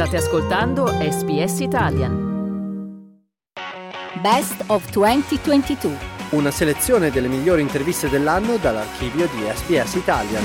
State ascoltando SBS Italian. Best of 2022. Una selezione delle migliori interviste dell'anno dall'archivio di SBS Italian.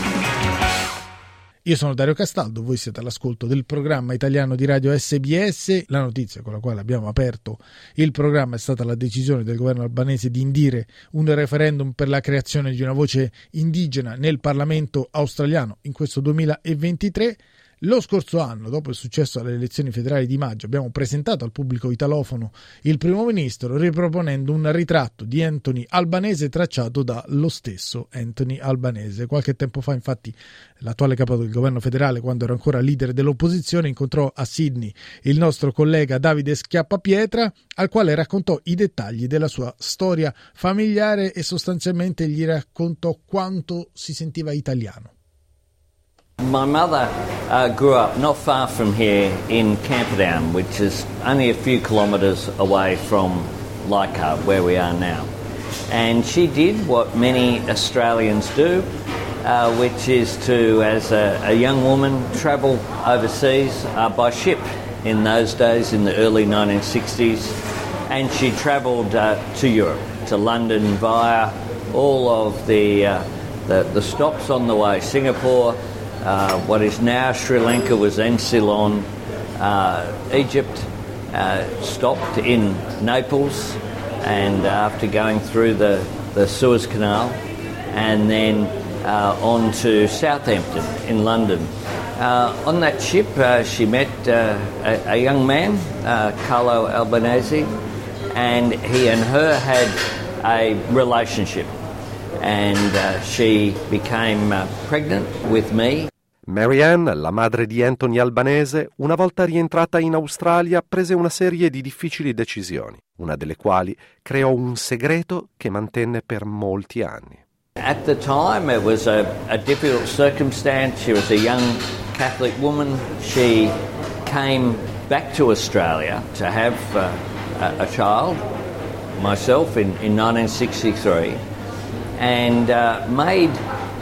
Io sono Dario Castaldo, voi siete all'ascolto del programma italiano di radio SBS. La notizia con la quale abbiamo aperto il programma è stata la decisione del governo albanese di indire un referendum per la creazione di una voce indigena nel Parlamento australiano in questo 2023. Lo scorso anno, dopo il successo alle elezioni federali di maggio, abbiamo presentato al pubblico italofono il primo ministro riproponendo un ritratto di Anthony Albanese tracciato dallo stesso Anthony Albanese. Qualche tempo fa, infatti, l'attuale capo del governo federale, quando era ancora leader dell'opposizione, incontrò a Sydney il nostro collega Davide Schiappapietra, al quale raccontò i dettagli della sua storia familiare e sostanzialmente gli raccontò quanto si sentiva italiano. My mother uh, grew up not far from here in Camperdown, which is only a few kilometres away from Leichhardt, where we are now. And she did what many Australians do, uh, which is to, as a, a young woman, travel overseas uh, by ship in those days, in the early 1960s. And she travelled uh, to Europe, to London via all of the, uh, the, the stops on the way Singapore, uh, what is now Sri Lanka was then Ceylon. Uh, Egypt uh, stopped in Naples, and after going through the, the Suez Canal, and then uh, on to Southampton in London. Uh, on that ship, uh, she met a, a, young man, Carlo Albanese, and he and her had a relationship and uh, she became uh, pregnant with me. Marianne, la madre di Anthony Albanese, una volta rientrata in Australia, prese una serie di difficili decisioni, una delle quali creò un segreto che mantenne per molti anni. At the time it was a, a difficult circumstance. She was a young Catholic woman. She came back to Australia to have uh, a, a, child, myself, in, in 1963, and uh, made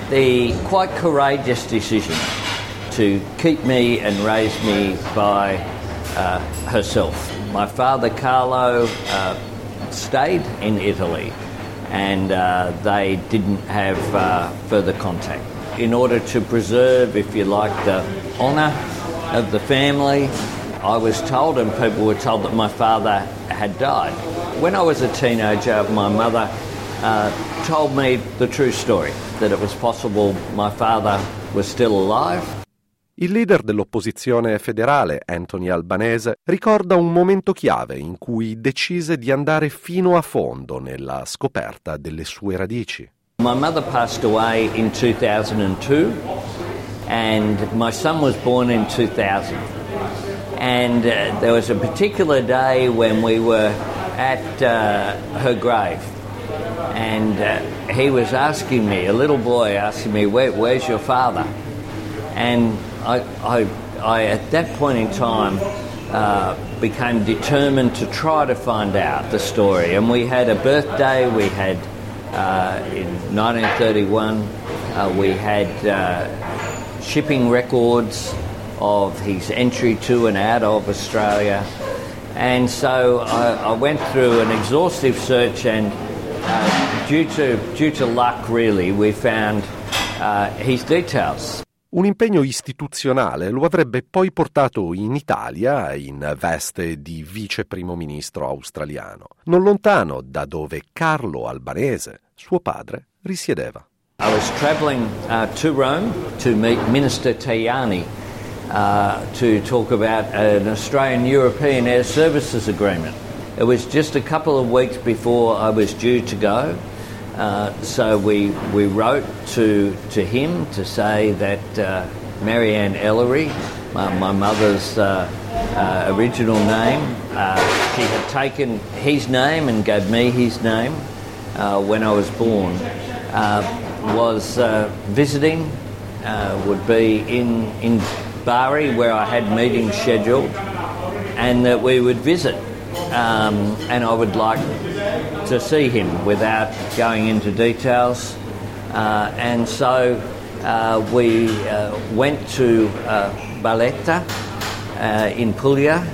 the quite courageous decision to keep me and raise me by uh, herself. My father, Carlo, uh, stayed in Italy and uh, they didn't have uh, further contact. In order to preserve, if you like, the honour of the family, I was told, and people were told, that my father had died. When I was a teenager, my mother uh, told me the true story that it was possible my father was still alive. Il leader dell'opposizione federale, Anthony Albanese, ricorda un momento chiave in cui decise di andare fino a fondo nella scoperta delle sue radici. My mother passed away in 2002 and my son was born in 2000. And uh, there was a particular day when we were at uh, her grave and uh, he was asking me, a little boy asking me, Where, "Where's your father?" And I, I, I at that point in time, uh, became determined to try to find out the story. And we had a birthday. We had uh, in 1931. Uh, we had uh, shipping records of his entry to and out of Australia. And so I, I went through an exhaustive search and due, to, due to luck, really, we found uh, his details. Un impegno istituzionale lo avrebbe poi portato in Italia in veste di vice primo ministro australiano, non lontano da dove Carlo Albanese, suo padre, risiedeva. I was travelling uh, to Rome to meet Minister Tajani uh, to talk about an Australian European Air Services Agreement. It was just a couple of weeks before I was due to go. Uh, so we, we wrote to, to him to say that uh, Marianne Ellery, my, my mother's uh, uh original name, uh, she had taken his name and gave me his name uh, when I was born, was visiting, would be in, in Bari where I had meetings scheduled, and that we would visit um, and I would like to see him without going into details. Uh, and so uh, we uh, went to uh, Barletta uh, in Puglia,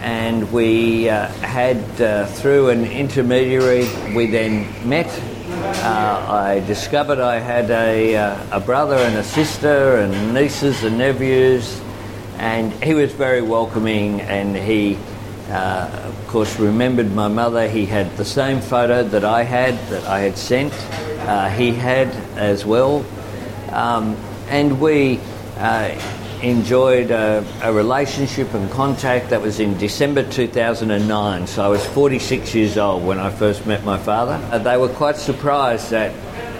and we had, through an intermediary, we then met. Uh, I discovered I had a, uh, a brother and a sister, and nieces and nephews, and he was very welcoming, and he, uh, of course, remembered my mother. He had the same photo that I had, that I had sent, he had as well. Um, and we enjoyed a, a, relationship and contact that was in December 2009. So I was 46 years old when I first met my father. Uh, they were quite surprised that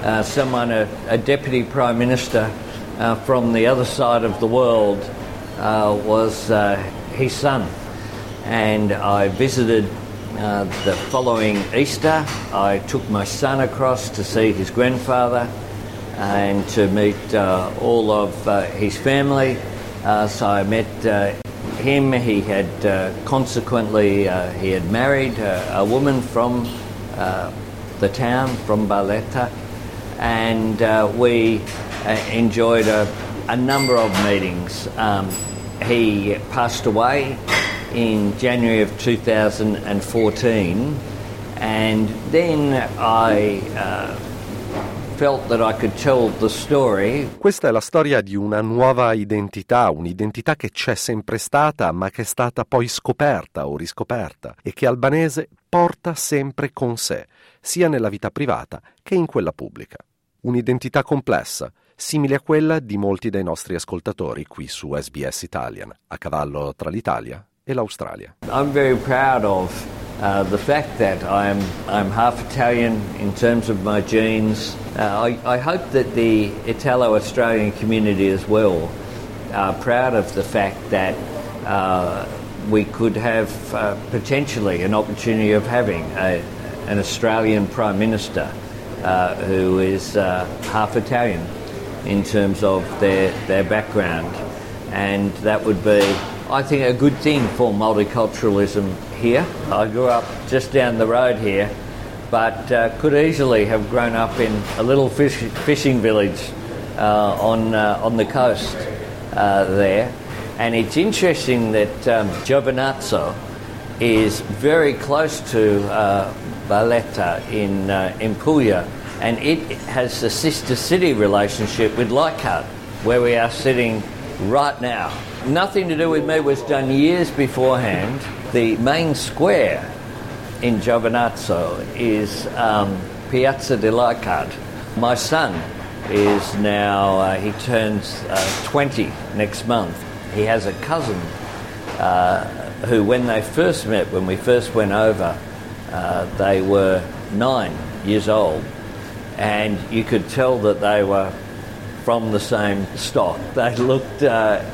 uh, someone, a, a, deputy prime minister uh, from the other side of the world, uh, was uh, his son. And I visited uh, the following Easter. I took my son across to see his grandfather and to meet uh, all of uh, his family. Uh, so I met uh, him. He had uh, consequently he had married a woman from the town, from Barletta, and we enjoyed a, a, number of meetings. Um, he passed away in January of 2014, and then I story. Questa è la storia di una nuova identità, un'identità che c'è sempre stata, ma che è stata poi scoperta o riscoperta e che Albanese porta sempre con sé, sia nella vita privata che in quella pubblica. Un'identità complessa, simile a quella di molti dei nostri ascoltatori qui su SBS Italian, a cavallo tra l'Italia e l'Australia. I'm very proud of Uh, the fact that I'm, I'm half Italian in terms of my genes, uh, I, I, hope that the Italo Australian community as well are proud of the fact that uh, we could have uh, potentially an opportunity of having a, an Australian Prime Minister uh, who is uh, half Italian in terms of their, their background. And that would be, I think, a good thing for multiculturalism here. I grew up just down the road here, but uh, could easily have grown up in a little fish, fishing village uh, on, uh, on the coast uh, there. And it's interesting that um, Giovinazzo is very close to uh, Barletta in, uh, in Puglia, and it has a sister city relationship with Leichhardt, where we are sitting right now. Nothing to do with me was done years beforehand the main square in Giovinazzo is um, Piazza di Leichhardt. My son is now, uh, he turns uh, 20 next month. He has a cousin uh, who, when they first met, when we first went over, uh, they were nine years old, and you could tell that they were from the same stock. They looked, uh,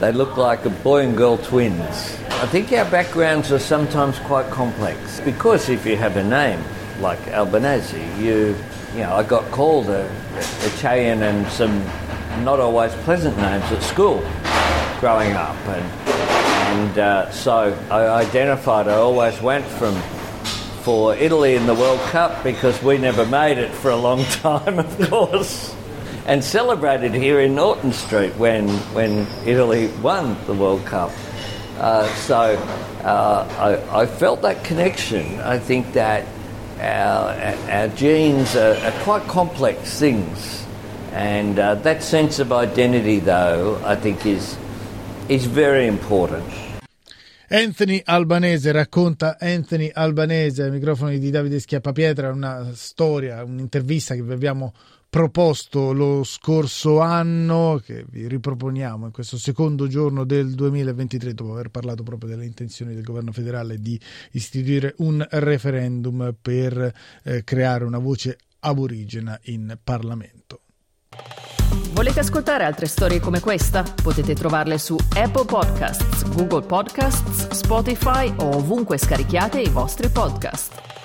they look like a boy and girl twins. I think our backgrounds are sometimes quite complex because if you have a name like Albanese, you, you know, I got called a, a Italian and some not always pleasant names at school growing up, and and uh, so I identified. I always went from for Italy in the World Cup because we never made it for a long time, of course, and celebrated here in Norton Street when when Italy won the World Cup. Uh, so uh, I, I, felt that connection. I think that our, our genes are, are, quite complex things, and uh, that sense of identity, though, I think is is very important. Anthony Albanese racconta Anthony Albanese ai microfoni di Davide Schiappapietra una storia, un'intervista che vi abbiamo proposto lo scorso anno, che vi riproponiamo in questo secondo giorno del 2023, dopo aver parlato proprio delle intenzioni del governo federale di istituire un referendum per eh, creare una voce aborigena in Parlamento. Volete ascoltare altre storie come questa? Potete trovarle su Apple Podcasts, Google Podcasts, Spotify o ovunque scarichiate i vostri podcast.